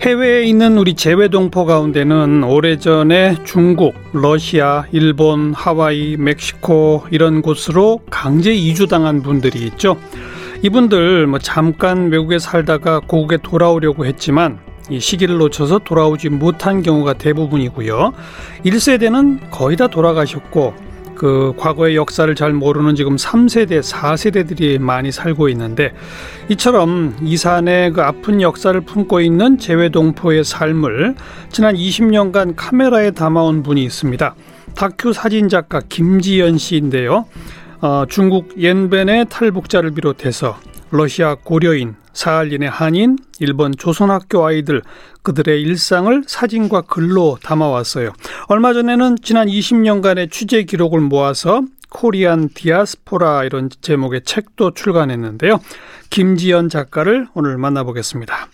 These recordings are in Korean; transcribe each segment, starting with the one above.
해외에 있는 우리 재외동포 가운데는 오래전에 중국, 러시아, 일본, 하와이, 멕시코 이런 곳으로 강제 이주당한 분들이 있죠. 이분들 뭐 잠깐 외국에 살다가 고국에 돌아오려고 했지만 이 시기를 놓쳐서 돌아오지 못한 경우가 대부분이고요. 1세대는 거의 다 돌아가셨고 그 과거의 역사를 잘 모르는 지금 3세대, 4세대들이 많이 살고 있는데 이처럼 이산의 그 아픈 역사를 품고 있는 재외동포의 삶을 지난 20년간 카메라에 담아온 분이 있습니다. 다큐 사진 작가 김지연 씨인데요. 어, 중국 옌벤의 탈북자를 비롯해서 러시아 고려인, 사할린의 한인, 일본 조선학교 아이들 그들의 일상을 사진과 글로 담아왔어요. 얼마 전에는 지난 20년간의 취재 기록을 모아서 코리안 디아스포라 이런 제목의 책도 출간했는데요. 김지연 작가를 오늘 만나보겠습니다.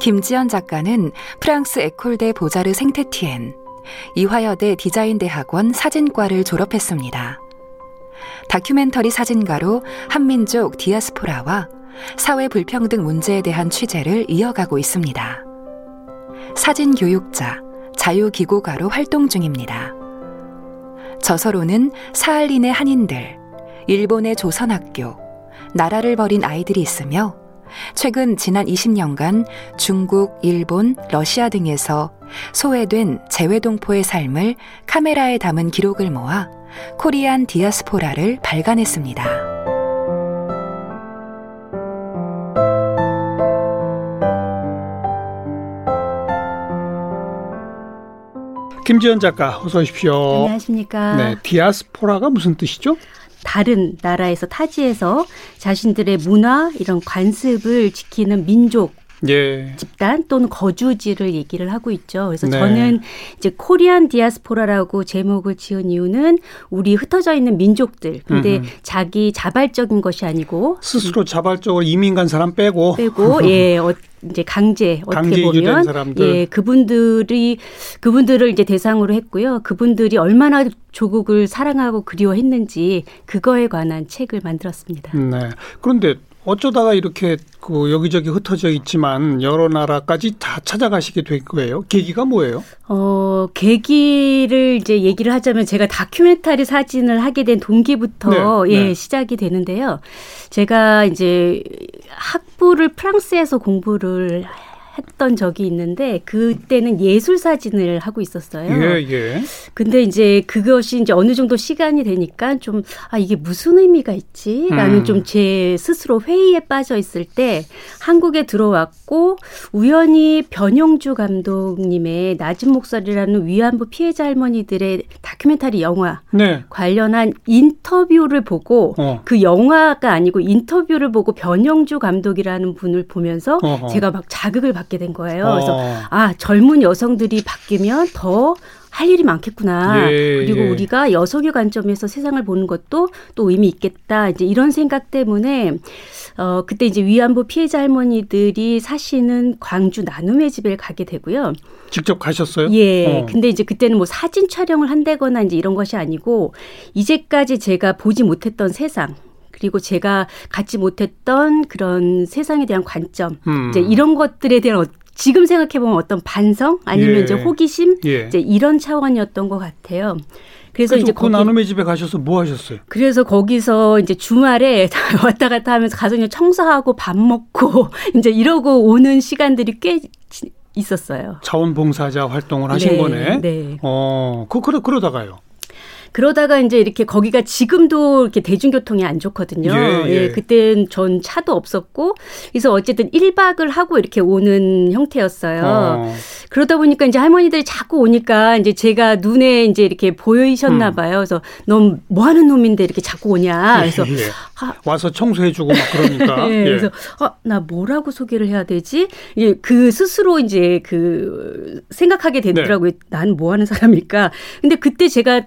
김지연 작가는 프랑스 에콜대 보자르 생테티엔, 이화여대 디자인대학원 사진과를 졸업했습니다. 다큐멘터리 사진가로 한민족 디아스포라와 사회 불평등 문제에 대한 취재를 이어가고 있습니다. 사진 교육자, 자유기고가로 활동 중입니다. 저서로는 사할린의 한인들, 일본의 조선학교, 나라를 버린 아이들이 있으며 최근 지난 20년간 중국, 일본, 러시아 등에서 소외된 재외동포의 삶을 카메라에 담은 기록을 모아 코리안 디아스포라를 발간했습니다. 김지연 작가 어서 오십시오. 안녕하십니까. 네, 디아스포라가 무슨 뜻이죠? 다른 나라에서 타지에서 자신들의 문화 이런 관습을 지키는 민족 예. 집단 또는 거주지를 얘기를 하고 있죠. 그래서 네. 저는 이제 코리안 디아스포라라고 제목을 지은 이유는 우리 흩어져 있는 민족들. 근데 음흠. 자기 자발적인 것이 아니고 스스로 자발적으로 이민 간 사람 빼고 빼고 예. 어, 이제 강제 어떻게 보면 예 그분들이 그분들을 이제 대상으로 했고요. 그분들이 얼마나 조국을 사랑하고 그리워했는지 그거에 관한 책을 만들었습니다. 네. 그런데 어쩌다가 이렇게 그 여기저기 흩어져 있지만 여러 나라까지 다 찾아가시게 된 거예요? 계기가 뭐예요? 어, 계기를 이제 얘기를 하자면 제가 다큐멘터리 사진을 하게 된 동기부터 네, 예, 네. 시작이 되는데요. 제가 이제 학부를 프랑스에서 공부를 했던 적이 있는데 그때는 예술 사진을 하고 있었어요. 예, 예. 근데 이제 그것이 이제 어느 정도 시간이 되니까 좀 아 이게 무슨 의미가 있지? 라는 음. 좀제 스스로 회의에 빠져 있을 때 한국에 들어왔고 우연히 변영주 감독님의 낮은 목소리라는 위안부 피해자 할머니들의 다큐멘터리 영화 네. 관련한 인터뷰를 보고 어. 그 영화가 아니고 인터뷰를 보고 변영주 감독이라는 분을 보면서 어허. 제가 막 자극을 받 받게 된 거예요. 어. 그래서 아 젊은 여성들이 바뀌면 더 할 일이 많겠구나. 예, 그리고 예. 우리가 여성의 관점에서 세상을 보는 것도 또 의미 있겠다. 이제 이런 생각 때문에 어 그때 이제 위안부 피해자 할머니들이 사시는 광주 나눔의 집에 가게 되고요. 직접 가셨어요? 예. 어. 근데 이제 그때는 뭐 사진 촬영을 한다거나 이제 이런 것이 아니고 이제까지 제가 보지 못했던 세상 그리고 제가 갖지 못했던 그런 세상에 대한 관점, 음. 이제 이런 것들에 대한 어, 지금 생각해 보면 어떤 반성 아니면 예. 이제 호기심 예. 이제 이런 차원이었던 것 같아요. 그래서 이제 그 나눔의 집에 가셔서 뭐 하셨어요? 그래서 거기서 이제 주말에 왔다 갔다 하면서 가서 그냥 청소하고 밥 먹고 이제 이러고 오는 시간들이 꽤 있었어요. 자원봉사자 활동을 하신 네, 거네. 네. 어, 그 그러 그러다가요. 그러다가 이제 이렇게 거기가 지금도 이렇게 대중교통이 안 좋거든요. 예, 예. 예 그땐 전 차도 없었고 그래서 어쨌든 1박을 하고 이렇게 오는 형태였어요. 어. 그러다 보니까 이제 할머니들이 자꾸 오니까 이제 제가 눈에 이제 이렇게 보이셨나 음. 봐요. 그래서 넌 뭐 하는 놈인데 이렇게 자꾸 오냐. 그래서 예, 예. 아, 와서 청소해주고 막 그러니까. 예, 그래서 아, 나 뭐라고 소개를 해야 되지? 예, 그 스스로 이제 그 생각하게 되더라고요. 네. 난뭐 하는 사람일까? 근데 그때 제가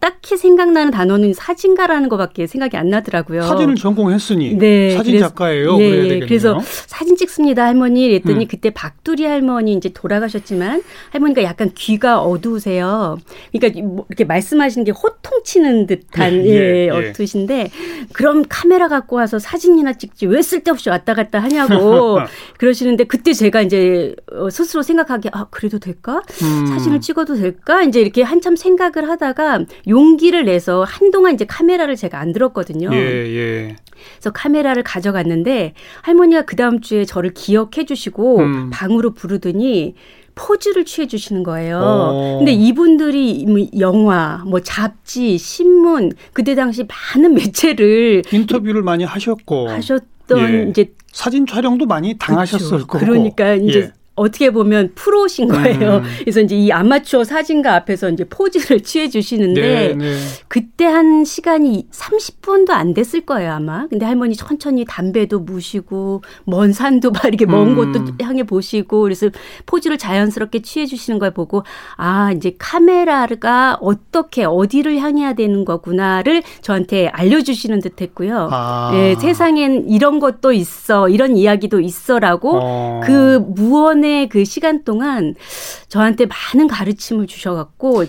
딱히 생각나는 단어는 사진가라는 것밖에 생각이 안 나더라고요. 사진을 전공했으니 네, 사진 그래서, 작가예요. 예, 예. 그래서 사진 찍습니다 할머니 그랬더니 음. 그때 박두리 할머니 이제 돌아가셨지만 할머니가 약간 귀가 어두우세요. 그러니까 뭐 이렇게 말씀하시는 게 호통치는 듯한 예, 예, 예, 예. 어투신데 그럼 카메라 갖고 와서 사진이나 찍지 왜 쓸데없이 왔다 갔다 하냐고 그러시는데 그때 제가 이제 어, 스스로 생각하기에 아 그래도 될까 음. 사진을 찍어도 될까 이제 이렇게 한참 생각을 하다가 용기를 내서 한동안 이제 카메라를 제가 안 들었거든요. 예, 예. 그래서 카메라를 가져갔는데 할머니가 그 다음 주에 저를 기억해 주시고 음. 방으로 부르더니 포즈를 취해 주시는 거예요. 어. 근데 이분들이 뭐 영화, 뭐 잡지, 신문 그때 당시 많은 매체를 인터뷰를 많이 하셨고 하셨던 예. 이제 사진 촬영도 많이 당하셨을 그렇죠. 거고. 그러니까 이제 예. 어떻게 보면 프로신 거예요. 음. 그래서 이제 이 아마추어 사진가 앞에서 이제 포즈를 취해 주시는데 네, 네. 그때 한 시간이 30분도 안 됐을 거예요, 아마. 근데 할머니 천천히 담배도 무시고 먼 산도 막 이렇게 먼 음. 곳도 향해 보시고 그래서 포즈를 자연스럽게 취해 주시는 걸 보고 아, 이제 카메라가 어떻게 어디를 향해야 되는 거구나를 저한테 알려 주시는 듯 했고요. 아. 예, 세상엔 이런 것도 있어. 이런 이야기도 있어라고 어. 그 무언의 전에 그 시간 동안 저한테 많은 가르침을 주셔갖고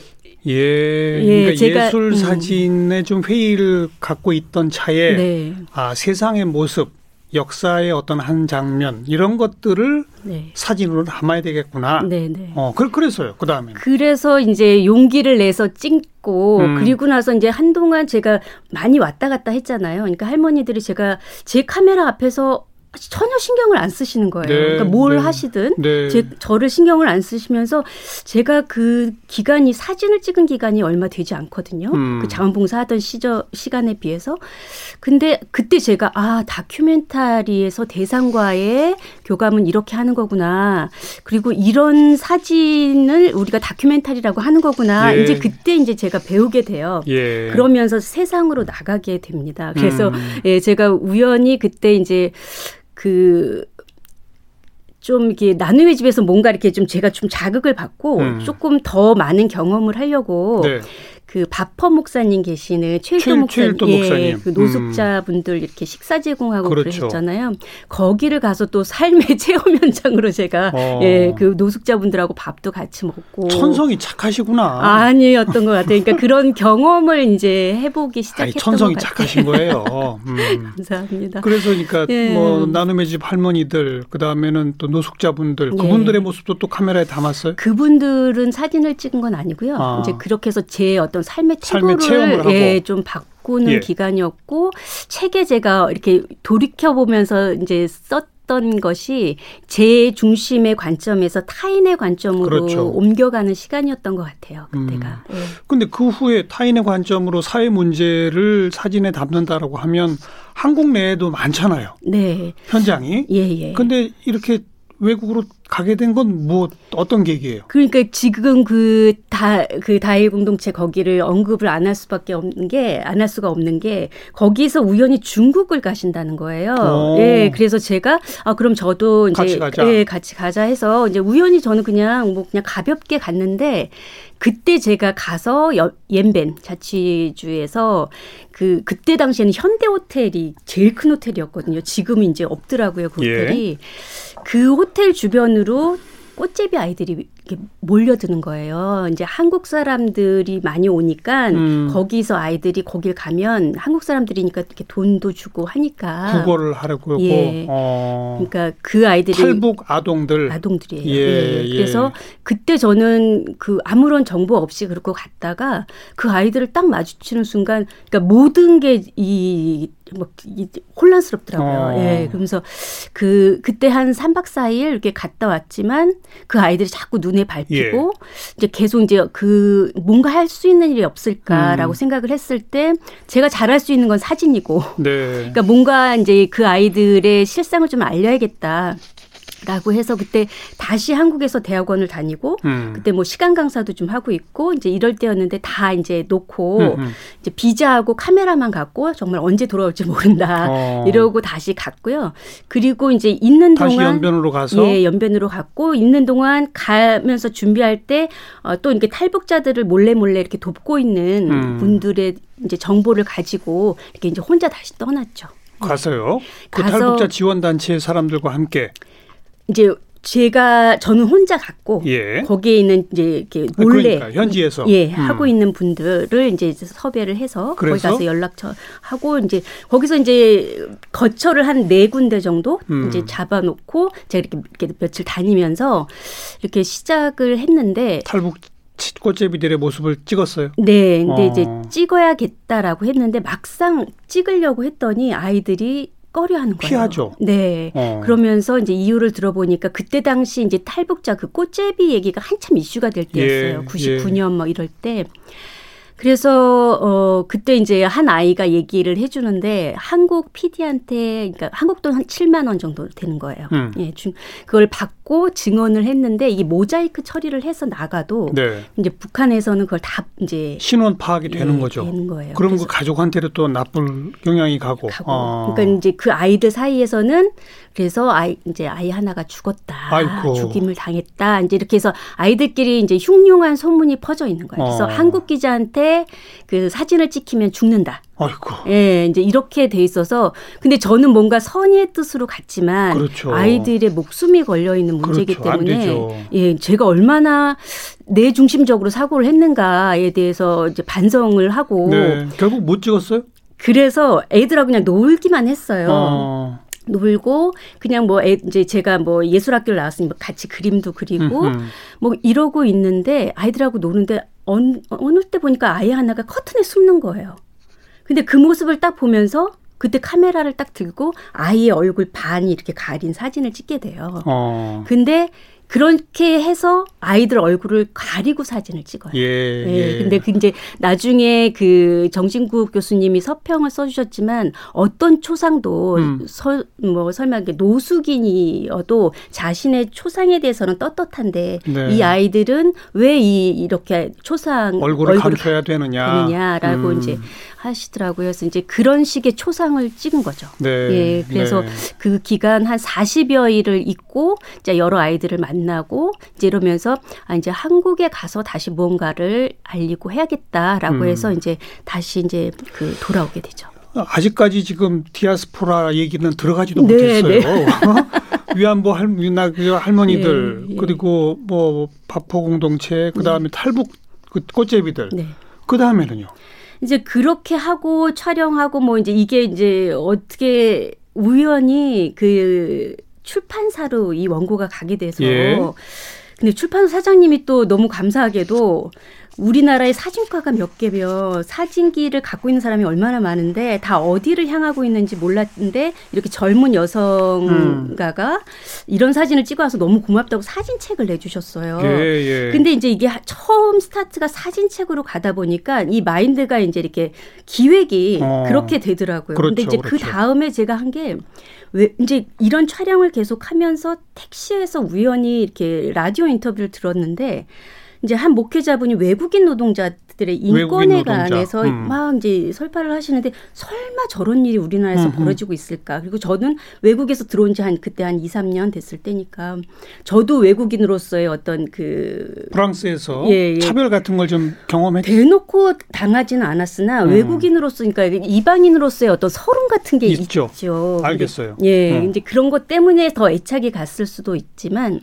예, 예 그러니까 제가, 예술 음. 사진에 음. 좀 회의를 갖고 있던 차에 네. 아 세상의 모습, 역사의 어떤 한 장면 이런 것들을 네. 사진으로 담아야 되겠구나. 네, 네. 어, 그, 그래서요. 그 다음에. 그래서 이제 용기를 내서 찍고 음. 그리고 나서 이제 한동안 제가 많이 왔다 갔다 했잖아요. 그러니까 할머니들이 제가 제 카메라 앞에서 전혀 신경을 안 쓰시는 거예요. 네, 그러니까 뭘 네, 하시든 네. 제, 저를 신경을 안 쓰시면서 제가 그 기간이 사진을 찍은 기간이 얼마 되지 않거든요. 음. 그 자원봉사 하던 시저, 시간에 비해서. 근데 그때 제가 아 다큐멘터리에서 대상과의 교감은 이렇게 하는 거구나. 그리고 이런 사진을 우리가 다큐멘터리라고 하는 거구나. 예. 이제 그때 이제 제가 배우게 돼요. 예. 그러면서 세상으로 나가게 됩니다. 그래서 음. 예, 제가 우연히 그때 이제 그, 좀 이렇게 나눔의 집에서 뭔가 이렇게 좀 제가 좀 자극을 받고 음. 조금 더 많은 경험을 하려고 네. 그 바퍼 목사님 계시는 최일도 목사님, 예, 그 노숙자분들 음. 이렇게 식사 제공하고 그렇죠. 그러셨잖아요. 거기를 가서 또 삶의 체험 현장으로 제가 어. 예, 그 노숙자분들하고 밥도 같이 먹고 천성이 착하시구나. 아니었던 것 같아요. 그러니까 그런 경험을 이제 해보기 시작했던 아니, 천성이 착하신 거예요. 음. 감사합니다. 그래서 그러니까 예. 뭐 나눔의 집 할머니들 그 다음에는 또 노숙자분들 예. 그분들의 모습도 또 카메라에 담았어요. 그분들은 사진을 찍은 건 아니고요. 아. 이제 그렇게 해서 제 어떤 어떤 삶의 태도를 예, 좀 바꾸는 예. 기간이었고 책에 제가 이렇게 돌이켜 보면서 이제 썼던 것이 제 중심의 관점에서 타인의 관점으로 그렇죠. 옮겨가는 시간이었던 것 같아요. 그때가. 음. 예. 근데 그 후에 타인의 관점으로 사회 문제를 사진에 담는다라고 하면 한국 내에도 많잖아요. 네. 현장이. 예, 예. 근데 이렇게 외국으로 가게 된 건 뭐 어떤 계기예요? 그러니까 지금 그 다 그 다일 공동체 거기를 언급을 안 할 수밖에 없는 게 안 할 수가 없는 게 거기서 우연히 중국을 가신다는 거예요. 오. 예, 그래서 제가 아 그럼 저도 이제 같이 가자. 예, 같이 가자 해서 이제 우연히 저는 그냥 뭐 그냥 가볍게 갔는데 그때 제가 가서 옌벤 자치주에서 그 그때 당시에는 현대 호텔이 제일 큰 호텔이었거든요. 지금은 이제 없더라고요, 그 예. 호텔이. 예. 그 호텔 주변으로 꽃제비 아이들이 이렇게 몰려드는 거예요. 이제 한국 사람들이 많이 오니까 음. 거기서 아이들이 거길 가면 한국 사람들이니까 이렇게 돈도 주고 하니까 국어를 하려고 예. 어. 그러니까 그 아이들이 탈북 아동들 아동들이에요. 예. 예. 예. 그래서 그때 저는 그 아무런 정보 없이 그렇게 갔다가 그 아이들을 딱 마주치는 순간 그러니까 모든 게 이 뭐 혼란스럽더라고요. 어. 예. 그러면서 그 그때 한 3박 4일 이렇게 갔다 왔지만 그 아이들이 자꾸 눈에 밟히고 예. 이제 계속 이제 그 뭔가 할 수 있는 일이 없을까라고 음. 생각을 했을 때 제가 잘할 수 있는 건 사진이고. 네. 그러니까 뭔가 이제 그 아이들의 실상을 좀 알려야겠다. 라고 해서 그때 다시 한국에서 대학원을 다니고 음. 그때 뭐 시간 강사도 좀 하고 있고 이제 이럴 때였는데 다 이제 놓고 음, 음. 이제 비자하고 카메라만 갖고 정말 언제 돌아올지 모른다 어. 이러고 다시 갔고요. 그리고 이제 있는 다시 동안 연변으로 가서 예 연변으로 갔고 있는 동안 가면서 준비할 때또 어, 이렇게 탈북자들을 몰래 몰래 이렇게 돕고 있는 음. 분들의 이제 정보를 가지고 이렇게 이제 혼자 다시 떠났죠. 가서요? 그 가서 탈북자 지원 단체 사람들과 함께 이제 제가 저는 혼자 갔고 예. 거기에 있는 이제 이렇게 아, 몰래 그러니까 현지에서 예 음. 하고 있는 분들을 이제 섭외를 해서 거기 가서 연락처 하고 이제 거기서 이제 거처를 한 네 군데 정도 음. 이제 잡아놓고 제가 이렇게, 이렇게 며칠 다니면서 이렇게 시작을 했는데 탈북 꽃제비들의 모습을 찍었어요. 네, 근데 어. 이제 찍어야겠다라고 했는데 막상 찍으려고 했더니 아이들이 꺼려하는 거예요. 피하죠. 네. 어. 그러면서 이제 이유를 들어보니까 그때 당시 이제 탈북자 그 꽃제비 얘기가 한참 이슈가 될 때였어요. 예, 99년 예. 뭐 이럴 때. 그래서 어 그때 이제 한 아이가 얘기를 해주는데 한국 PD한테 그러니까 한국 돈 한 7만 원 정도 되는 거예요. 음. 예, 중 그걸 받고 증언을 했는데 이게 모자이크 처리를 해서 나가도 네. 이제 북한에서는 그걸 다 이제 신원 파악이 되는 예, 거죠. 되는 거예요. 그럼 그 가족한테도 또 나쁠 영향이 가고. 가고. 어. 그러니까 이제 그 아이들 사이에서는 그래서 아이 이제 아이 하나가 죽었다. 아이고. 죽임을 당했다. 이제 이렇게 해서 아이들끼리 이제 흉흉한 소문이 퍼져 있는 거예요. 그래서 어. 한국 기자한테 그 사진을 찍히면 죽는다. 아이고. 예, 이제 이렇게 돼 있어서 근데 저는 뭔가 선의의 뜻으로 갔지만 그렇죠. 아이들의 목숨이 걸려 있는 문제이기 그렇죠. 때문에 예, 제가 얼마나 내 중심적으로 사고를 했는가에 대해서 이제 반성을 하고 네. 결국 못 찍었어요? 그래서 애들하고 그냥 놀기만 했어요. 어. 놀고 그냥 뭐 애, 이제 제가 뭐 예술학교를 나왔으니 뭐 같이 그림도 그리고 음흠. 뭐 이러고 있는데 아이들하고 노는데 어느, 어느 때 보니까 아이 하나가 커튼에 숨는 거예요. 근데 그 모습을 딱 보면서 그때 카메라를 딱 들고 아이의 얼굴 반이 이렇게 가린 사진을 찍게 돼요. 어. 근데 그렇게 해서 아이들 얼굴을 가리고 사진을 찍어요. 예, 예. 예. 근데 그 이제 나중에 그 정진국 교수님이 서평을 써주셨지만 어떤 초상도 음. 서, 뭐 설마 노숙인이어도 자신의 초상에 대해서는 떳떳한데 네. 이 아이들은 왜 이 이렇게 초상 얼굴을, 얼굴을 감춰야 되느냐. 되느냐라고 음. 이제 하시더라고요. 그래서 이제 그런 식의 초상을 찍은 거죠. 네. 예. 그래서 네. 그 기간 한 40여 일을 있고 이제 여러 아이들을 만 나고 이제 이러면서 아 이제 한국에 가서 다시 무언가를 알리고 해야겠다라고 음. 해서 이제 다시 이제 그 돌아오게 되죠. 아직까지 지금 디아스포라 얘기는 들어가지도 네, 못했어요. 네. 위안부 할, 그 할머니들 네, 예. 그리고 뭐 바포 공동체 그다음에 네. 탈북 그 꽃제비들 네. 그다음에는요. 이제 그렇게 하고 촬영하고 뭐 이제 이게 이제 어떻게 우연히 그 출판사로 이 원고가 가게 돼서 예. 근데 출판사 사장님이 또 너무 감사하게도 우리나라의 사진과가 몇 개며 사진기를 갖고 있는 사람이 얼마나 많은데 다 어디를 향하고 있는지 몰랐는데 이렇게 젊은 여성가가 음. 이런 사진을 찍어와서 너무 고맙다고 사진책을 내주셨어요. 예, 예. 근데 이제 이게 처음 스타트가 사진책으로 가다 보니까 이 마인드가 이제 이렇게 기획이 어. 그렇게 되더라고요. 그렇죠, 근데 이제 그 그렇죠. 그 다음에 제가 한 게 왜 이제 이런 촬영을 계속 하면서 택시에서 우연히 이렇게 라디오 인터뷰를 들었는데 이제 한 목회자분이 외국인 노동자들의 인권에 관해서 음. 막 이제 설파를 하시는데 설마 저런 일이 우리나라에서 음, 음. 벌어지고 있을까? 그리고 저는 외국에서 들어온 지 한 그때 한 2, 3년 됐을 때니까 저도 외국인으로서의 어떤 그 프랑스에서 예, 예. 차별 같은 걸 좀 경험했 대놓고 당하지는 않았으나 음. 외국인으로서 그러니까 이방인으로서의 어떤 서름 같은 게 있죠. 있죠. 알겠어요. 예. 음. 이제 그런 것 때문에 더 애착이 갔을 수도 있지만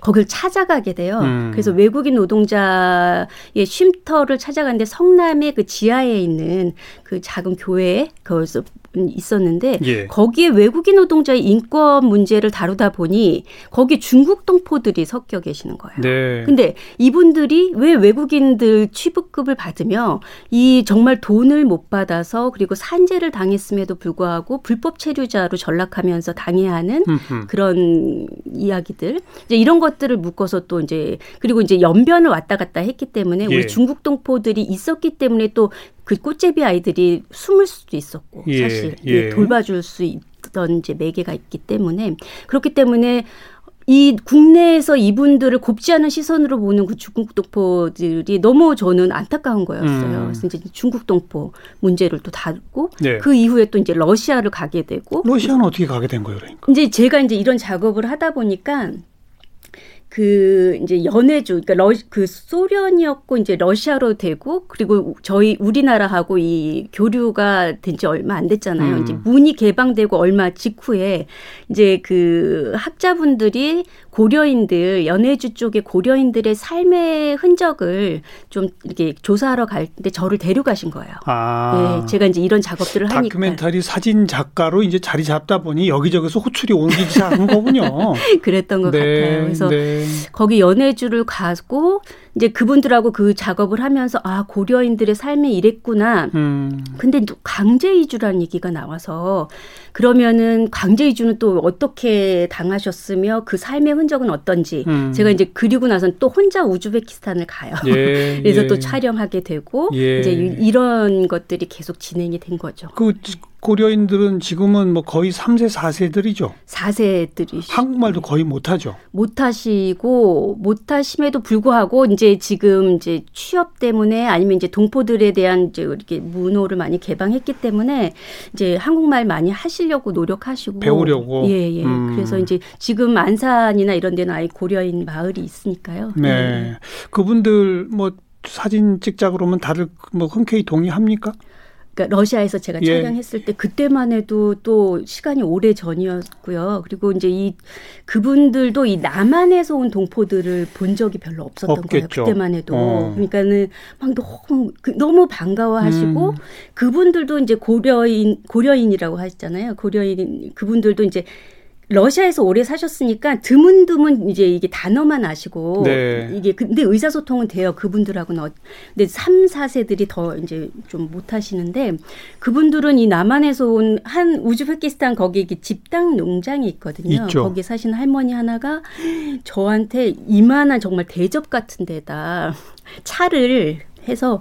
거길 찾아가게 돼요. 음. 그래서 외국인 노동자의 쉼터를 찾아갔는데 성남의 그 지하에 있는 그 작은 교회에 거기서 있었는데 예. 거기에 외국인 노동자의 인권 문제를 다루다 보니 거기 중국 동포들이 섞여 계시는 거예요. 네. 근데 이분들이 왜 외국인들 취급급을 받으며 이 정말 돈을 못 받아서 그리고 산재를 당했음에도 불구하고 불법 체류자로 전락하면서 당해야 하는 음흠. 그런 이야기들 이제 이런 것들을 묶어서 또 이제 그리고 이제 연변을 왔다 갔다 했기 때문에 예. 우리 중국 동포들이 있었기 때문에 또 그 꽃제비 아이들이 숨을 수도 있었고 예, 사실 예. 돌봐줄 수 있, 있던 이제 매개가 있기 때문에 그렇기 때문에 이 국내에서 이분들을 곱지 않은 시선으로 보는 그 중국 동포들이 너무 저는 안타까운 거였어요. 음. 그래서 이제 중국 동포 문제를 또 다루고 네. 그 이후에 또 이제 러시아를 가게 되고 러시아는 어떻게 가게 된 거예요, 그러니까? 이제 제가 이제 이런 작업을 하다 보니까 그 이제 연해주 그러니까 러, 그 소련이었고 이제 러시아로 되고 그리고 저희 우리나라하고 이 교류가 된 지 얼마 안 됐잖아요. 음. 이제 문이 개방되고 얼마 직후에 이제 그 학자분들이 고려인들 연해주 쪽의 고려인들의 삶의 흔적을 좀 이렇게 조사하러 갈 때 저를 데려가신 거예요. 아. 네, 제가 이제 이런 작업들을 하니까 다큐멘터리 사진 작가로 이제 자리 잡다 보니 여기저기서 호출이 옮기기 시작한 거군요. 그랬던 것 네, 같아요. 그래서 네. 거기 연해주를 가고 이제 그분들하고 그 작업을 하면서 아 고려인들의 삶이 이랬구나. 음. 근데 또 강제 이주라는 얘기가 나와서 그러면은 강제 이주는 또 어떻게 당하셨으며 그 삶의 흔적은 어떤지 음. 제가 이제 그리고 나선 또 혼자 우즈베키스탄을 가요. 예, 그래서 예. 또 촬영하게 되고 예. 이제 이런 것들이 계속 진행이 된 거죠. 그 고려인들은 지금은 뭐 거의 3세, 4세들이죠. 4세들이. 한국말도 거의 못 하죠. 못 하시고, 못 하심에도 불구하고, 이제 지금 이제 취업 때문에 아니면 이제 동포들에 대한 이제 이렇게 문호를 많이 개방했기 때문에 이제 한국말 많이 하시려고 노력하시고. 배우려고. 예, 예. 음. 그래서 이제 지금 안산이나 이런 데는 아예 고려인 마을이 있으니까요. 네. 네. 그분들 뭐 사진 찍자 그러면 다들 뭐 흔쾌히 동의합니까? 그러니까 러시아에서 제가 예. 촬영했을 때 그때만 해도 또 시간이 오래 전이었고요. 그리고 이제 이 그분들도 이 남한에서 온 동포들을 본 적이 별로 없었던 없겠죠. 거예요. 그때만 해도 어. 그러니까는 막 너무 그 너무 반가워하시고 음. 그분들도 이제 고려인 고려인이라고 하셨잖아요. 고려인 그분들도 이제 러시아에서 오래 사셨으니까 드문드문 이제 이게 단어만 아시고 네. 이게 근데 의사소통은 돼요 그분들하고는 어, 근데 3, 4세들이 더 이제 좀 못 하시는데 그분들은 이 남한에서 온 한 우즈베키스탄 거기 이게 집당 농장이 있거든요. 있죠. 거기 사시는 할머니 하나가 저한테 이만한 정말 대접 같은 데다 차를 해서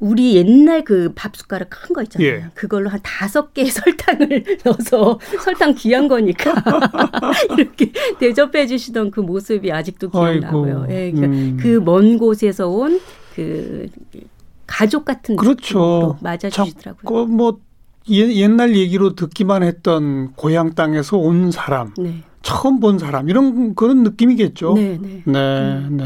우리 옛날 그 밥 숟가락 큰 거 있잖아요. 예. 그걸로 한 다섯 개 설탕을 넣어서 설탕 귀한 거니까 이렇게 대접해 주시던 그 모습이 아직도 기억나고요. 예, 그러니까 음. 그먼 곳에서 온 그 가족 같은 그렇죠. 맞아 주시더라고요. 뭐 옛날 얘기로 듣기만 했던 고향 땅에서 온 사람, 네. 처음 본 사람 이런 그런 느낌이겠죠. 네, 네, 네. 음. 네.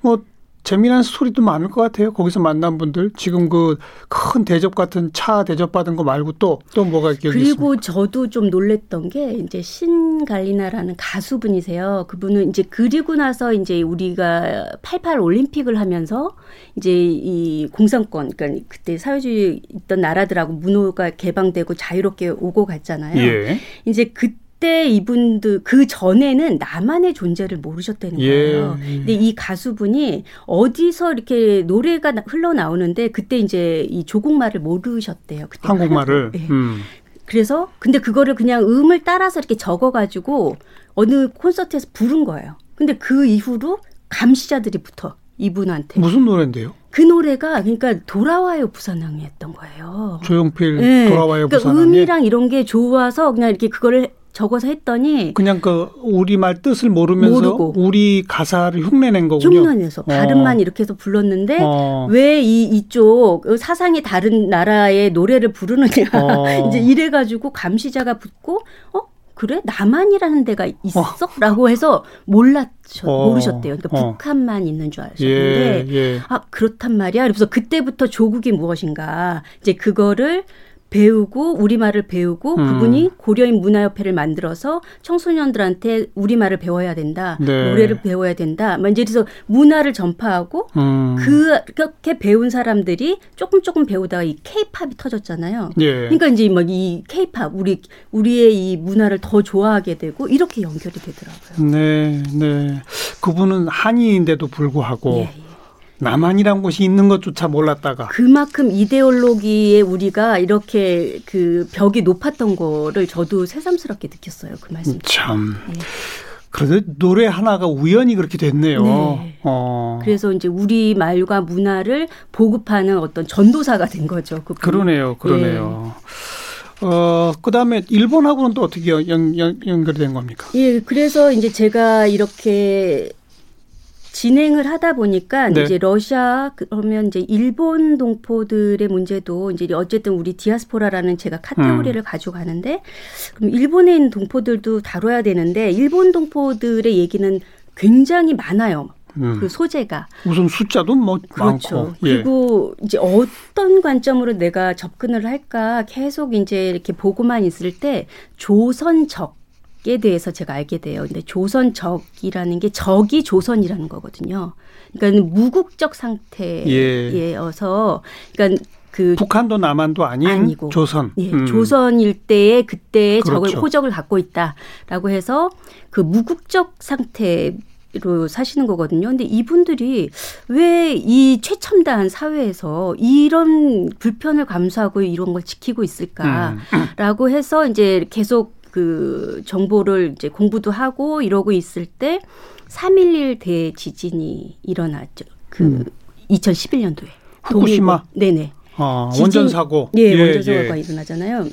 뭐 재미난 스토리도 많을 것 같아요. 거기서 만난 분들 지금 그 큰 대접 같은 차 대접 받은 거 말고 또또 또 뭐가 있겠 그리고 저도 좀 놀랬던 게 이제 신갈리나라는 가수분이세요. 그분은 이제 그리고 나서 이제 우리가 88 올림픽을 하면서 이제 이 공산권 그러니까 그때 사회주의 있던 나라들하고 문호가 개방되고 자유롭게 오고 갔잖아요. 예. 이제 그 그때 이분들 그 전에는 나만의 존재를 모르셨다는 예. 거예요. 예. 근데 이 가수분이 어디서 이렇게 노래가 흘러나오는데 그때 이제 이 조국말을 모르셨대요. 그때 한국말을. 네. 음. 그래서 근데 그거를 그냥 음을 따라서 이렇게 적어 가지고 어느 콘서트에서 부른 거예요. 근데 그 이후로 감시자들이 붙어 이분한테. 무슨 노래인데요? 그 노래가 그러니까 돌아와요 부산항이었던 거예요. 조용필 네. 돌아와요 그러니까 부산항. 음이랑 이런 게 좋아서 그냥 이렇게 그거를 적어서 했더니 그냥 그 우리말 뜻을 모르면서 모르고. 우리 가사를 흉내낸 거군요. 흉내내서 어. 발음만 이렇게 해서 불렀는데 어. 왜이 이쪽 사상이 다른 나라의 노래를 부르느냐 어. 이제 이래 가지고 감시자가 붙고 어 그래 나만이라는 데가 있어?라고 어. 해서 몰랐죠 어. 모르셨대요. 그러니까 어. 북한만 있는 줄 아셨는데 예, 예. 아 그렇단 말이야. 그래서 그때부터 조국이 무엇인가 이제 그거를 배우고 우리말을 배우고 음. 그분이 고려인 문화협회를 만들어서 청소년들한테 우리말을 배워야 된다. 네. 노래를 배워야 된다. 뭐 이제 그래서 문화를 전파하고 음. 그렇게 배운 사람들이 조금 조금 배우다가 이 케이팝이 터졌잖아요. 예. 그러니까 이제 막 이 케이팝 우리 우리의 이 문화를 더 좋아하게 되고 이렇게 연결이 되더라고요. 네, 네. 그분은 한인인데도 불구하고 예, 예. 남한이란 곳이 있는 것조차 몰랐다가 그만큼 이데올로기에 우리가 이렇게 그 벽이 높았던 거를 저도 새삼스럽게 느꼈어요. 그 말씀. 참. 네. 그래도 노래 하나가 우연히 그렇게 됐네요. 네. 어. 그래서 이제 우리 말과 문화를 보급하는 어떤 전도사가 된 거죠. 그분이. 그러네요, 그러네요. 네. 어, 그 다음에 일본하고는 또 어떻게 연, 연, 연결된 겁니까? 예, 그래서 이제 제가 이렇게 진행을 하다 보니까 네. 이제 러시아 그러면 이제 일본 동포들의 문제도 이제 어쨌든 우리 디아스포라라는 제가 카테고리를 음. 가지고 가는데 그럼 일본에 있는 동포들도 다뤄야 되는데 일본 동포들의 얘기는 굉장히 많아요. 음. 그 소재가 우선 숫자도 뭐 그렇죠. 많고 예. 그리고 이제 어떤 관점으로 내가 접근을 할까 계속 이제 이렇게 보고만 있을 때 조선적 에 대해서 제가 알게 돼요. 근데 조선적이라는 게 적이 조선이라는 거거든요. 그러니까 무국적 상태여서 그러니까 그 북한도 남한도 아닌 아니고, 조선. 예, 음. 조선 일대에 그때의 그렇죠. 적을 호적을 갖고 있다라고 해서 그 무국적 상태 로 사시는 거거든요. 근데 이분들이 왜 이 최첨단 사회에서 이런 불편을 감수하고 이런 걸 지키고 있을까라고 해서 이제 계속 그 정보를 이제 공부도 하고 이러고 있을 때 3.11 대지진이 일어났죠. 그 음. 2011년도에. 후쿠시마. 네네. 아, 원전 사고. 예, 예 원전 사고가 예. 일어나잖아요.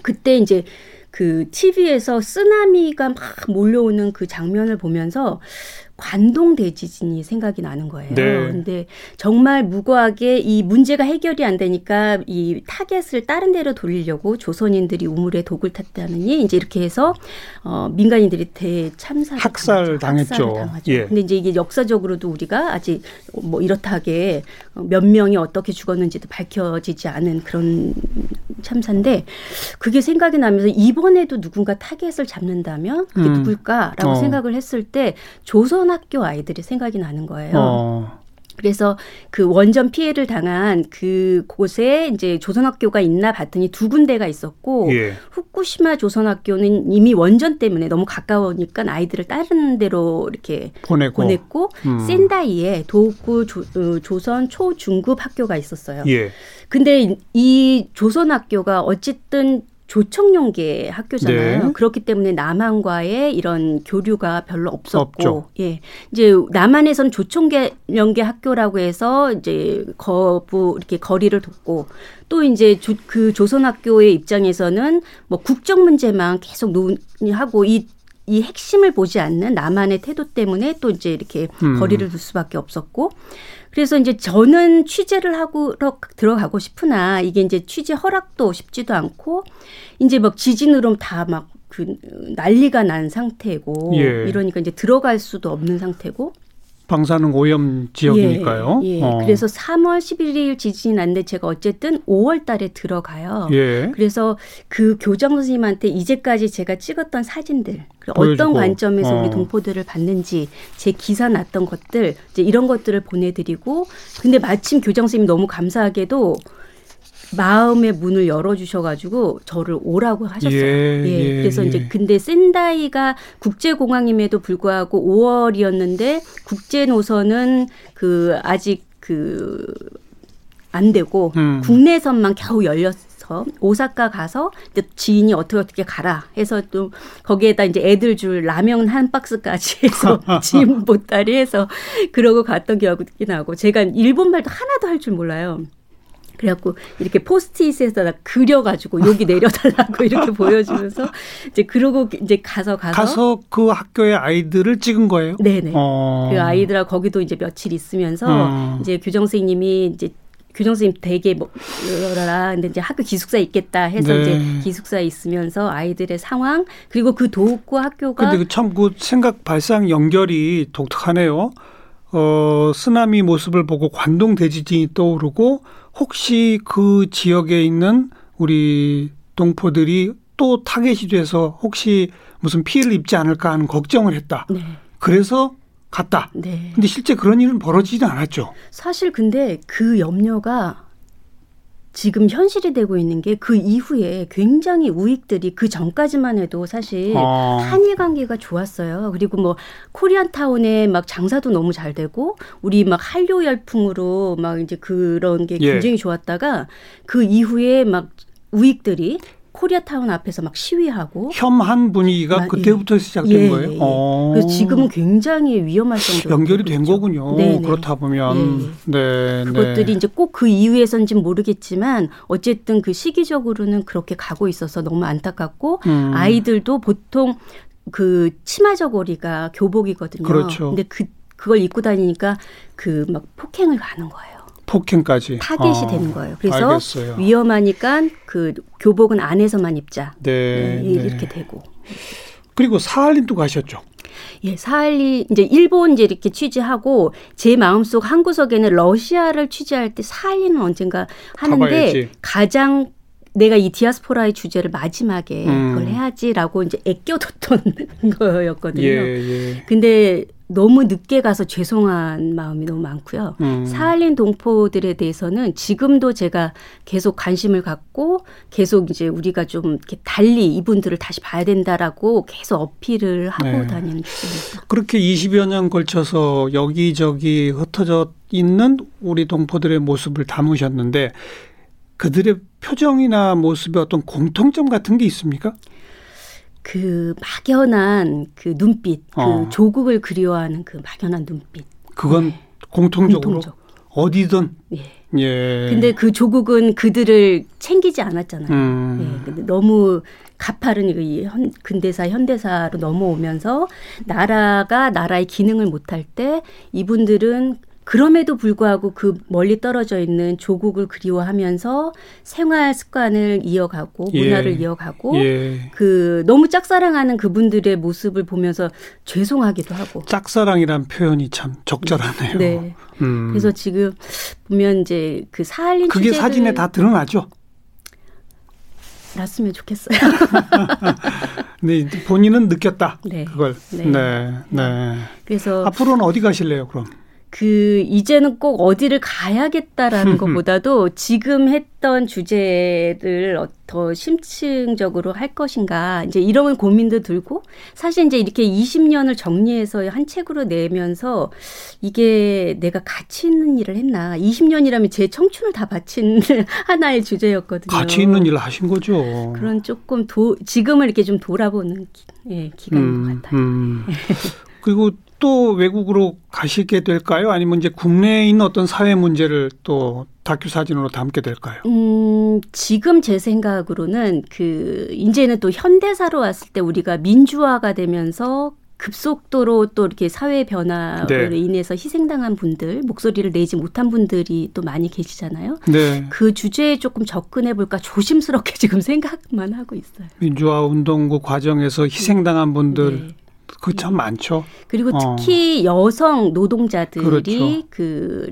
그때 이제 그 TV에서 쓰나미가 막 몰려오는 그 장면을 보면서 관동 대지진이 생각이 나는 거예요. 네. 근데 정말 무고하게 이 문제가 해결이 안 되니까 이 타겟을 다른 데로 돌리려고 조선인들이 우물에 독을 탔다느니 이제 이렇게 해서 어 민간인들이 대참사 학살 당했죠. 예. 근데 이제 이게 역사적으로도 우리가 아직 뭐 이렇다하게 몇 명이 어떻게 죽었는지도 밝혀지지 않은 그런 참사인데 그게 생각이 나면서 이번에도 누군가 타겟을 잡는다면 그게 음. 누굴까라고 어. 생각을 했을 때 조선 초등학교 아이들이 생각이 나는 거예요. 어. 그래서 그 원전 피해를 당한 그 곳에 이제 조선학교가 있나 봤더니 두 군데가 있었고 예. 후쿠시마 조선학교는 이미 원전 때문에 너무 가까우니까 아이들을 다른 데로 이렇게 보내고, 보냈고 음. 센다이에 도호쿠 조, 어, 조선 초중급 학교가 있었어요. 예. 근데 이 조선학교가 어쨌든 조청용계 학교잖아요. 네. 그렇기 때문에 남한과의 이런 교류가 별로 없었고, 없죠. 예, 이제 남한에선 조청용계 학교라고 해서 이제 거부 이렇게 거리를 뒀고, 또 이제 조, 그 조선학교의 입장에서는 뭐 국정 문제만 계속 논의하고 이이 핵심을 보지 않는 남한의 태도 때문에 또 이제 이렇게 음. 거리를 둘 수밖에 없었고 그래서 이제 저는 취재를 하고 들어가고 싶으나 이게 이제 취재 허락도 쉽지도 않고 이제 막 지진으로 다막 그 난리가 난 상태고 예. 이러니까 이제 들어갈 수도 없는 상태고 방사능 오염 지역이니까요. 예, 예. 어. 그래서 3월 11일 지진이 났는데 제가 어쨌든 5월 달에 들어가요. 예. 그래서 그 교장 선생님한테 이제까지 제가 찍었던 사진들 어떤 관점에서 어. 우리 동포들을 봤는지 제 기사 났던 것들 이제 이런 것들을 보내드리고 근데 마침 교장 선생님이 너무 감사하게도 마음의 문을 열어주셔가지고 저를 오라고 하셨어요. 예, 예, 예 그래서 이제 예. 근데 센다이가 국제공항임에도 불구하고 5월이었는데 국제 노선은 그 아직 그 안 되고 음. 국내선만 겨우 열렸어. 오사카 가서 지인이 어떻게 어떻게 가라 해서 또 거기에다 이제 애들 줄 라면 한 박스까지 해서 짐 보따리 해서 그러고 갔던 기억이 나고 제가 일본 말도 하나도 할 줄 몰라요. 그래갖고 이렇게 포스트잇에다 그려가지고 여기 내려달라고 이렇게 보여주면서 이제 그러고 이제 가서 가서 가서 그 학교의 아이들을 찍은 거예요. 네네. 어. 그 아이들하고 거기도 이제 며칠 있으면서 어. 이제 교정 선생님이 이제 교정 선생님 되게 뭐라 근데 이제 학교 기숙사 있겠다 해서 네. 이제 기숙사에 있으면서 아이들의 상황 그리고 그 도읍구 학교가 근데 참그 생각 발상 연결이 독특하네요. 어, 쓰나미 모습을 보고 관동 대지진이 떠오르고 혹시 그 지역에 있는 우리 동포들이 또 타겟이 돼서 혹시 무슨 피해를 입지 않을까 하는 걱정을 했다. 네. 그래서 갔다. 네. 근데 실제 그런 일은 벌어지지 않았죠. 사실 근데 그 염려가 지금 현실이 되고 있는 게 그 이후에 굉장히 우익들이 그 전까지만 해도 사실 아. 한일 관계가 좋았어요. 그리고 뭐 코리안 타운에 막 장사도 너무 잘 되고 우리 막 한류 열풍으로 막 이제 그런 게 예. 굉장히 예. 좋았다가 그 이후에 막 우익들이 코리아타운 앞에서 막 시위하고 혐한 분위기가 아, 그때부터 예. 시작된 예, 거예요. 예. 어. 그래서 지금은 굉장히 위험할 정도로 연결이 된 있죠. 거군요. 네, 네. 그렇다 보면 예. 네, 그것들이 네. 이제 꼭 그 이유에선지는 모르겠지만 어쨌든 그 시기적으로는 그렇게 가고 있어서 너무 안타깝고 음. 아이들도 보통 그 치마 저고리가 교복이거든요. 그렇죠. 근데 그 그걸 입고 다니니까 그 막 폭행을 가는 거예요. 폭행까지 타겟이 아, 되는 거예요. 그래서 알겠어요. 위험하니까 그 교복은 안에서만 입자. 네, 네, 네. 이렇게 되고. 그리고 사할린도 가셨죠. 예, 사할린 이제 일본 이제 이렇게 취재하고 제 마음속 한 구석에는 러시아를 취재할 때 사할린은 언젠가 하는데 가봐야지. 가장 내가 이 디아스포라의 주제를 마지막에 음. 그걸 해야지라고 이제 애껴뒀던 거였거든요. 예, 예. 근데 너무 늦게 가서 죄송한 마음이 너무 많고요. 음. 사할린 동포들에 대해서는 지금도 제가 계속 관심을 갖고 계속 이제 우리가 좀 이렇게 달리 이분들을 다시 봐야 된다라고 계속 어필을 하고 네. 다니는 중입니다. 그렇게 20여 년 걸쳐서 여기저기 흩어져 있는 우리 동포들의 모습을 담으셨는데 그들의 표정이나 모습에 어떤 공통점 같은 게 있습니까? 그 막연한 그 눈빛, 그 어. 조국을 그리워하는 그 막연한 눈빛. 그건 네. 공통적으로 공통적. 어디든. 예. 예. 근데 그 조국은 그들을 챙기지 않았잖아요. 음. 예. 근데 너무 가파른 이 현, 근대사 현대사로 넘어오면서 나라가 나라의 기능을 못할 때 이분들은 그럼에도 불구하고 그 멀리 떨어져 있는 조국을 그리워하면서 생활 습관을 이어가고 예. 문화를 이어가고 예. 그 너무 짝사랑하는 그분들의 모습을 보면서 죄송하기도 하고 짝사랑이란 표현이 참 적절하네요. 네. 음. 그래서 지금 보면 이제 그 사할린 그게 사진에 다 드러나죠. 났으면 좋겠어요. 네, 본인은 느꼈다. 네. 그걸. 네. 네. 네. 그래서 앞으로는 어디 가실래요, 그럼? 그 이제는 꼭 어디를 가야겠다라는 것보다도 지금 했던 주제를 더 심층적으로 할 것인가 이제 이런 고민도 들고 사실 이제 이렇게 20년을 정리해서 한 책으로 내면서 이게 내가 가치 있는 일을 했나 20년이라면 제 청춘을 다 바친 하나의 주제였거든요. 가치 있는 일을 하신 거죠. 그런 조금 도, 지금을 이렇게 좀 돌아보는 예, 기간인 음, 것 같아요. 음. 그리고 또 외국으로 가시게 될까요? 아니면 이제 국내에 있는 어떤 사회 문제를 또 다큐 사진으로 담게 될까요? 음, 지금 제 생각으로는 그 이제는 또 현대사로 왔을 때 우리가 민주화가 되면서 급속도로 또 이렇게 사회 변화로 네. 인해서 희생당한 분들, 목소리를 내지 못한 분들이 또 많이 계시잖아요. 네. 그 주제에 조금 접근해 볼까 조심스럽게 지금 생각만 하고 있어요. 민주화 운동구 과정에서 희생당한 분들 네. 그참 많죠. 그리고 어. 특히 어. 여성 노동자들이 그렇죠. 그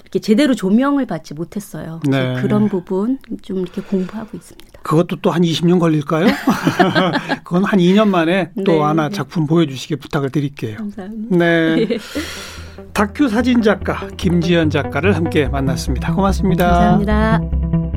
이렇게 제대로 조명을 받지 못했어요. 네. 그런 부분 좀 이렇게 공부하고 있습니다. 그것도 또 한 20년 걸릴까요? 그건 한 2년 만에 또 네, 하나 네. 작품 보여주시기 부탁을 드릴게요. 감사합니다. 네. 다큐 사진 작가 김지연 작가를 함께 만났습니다. 고맙습니다. 감사합니다.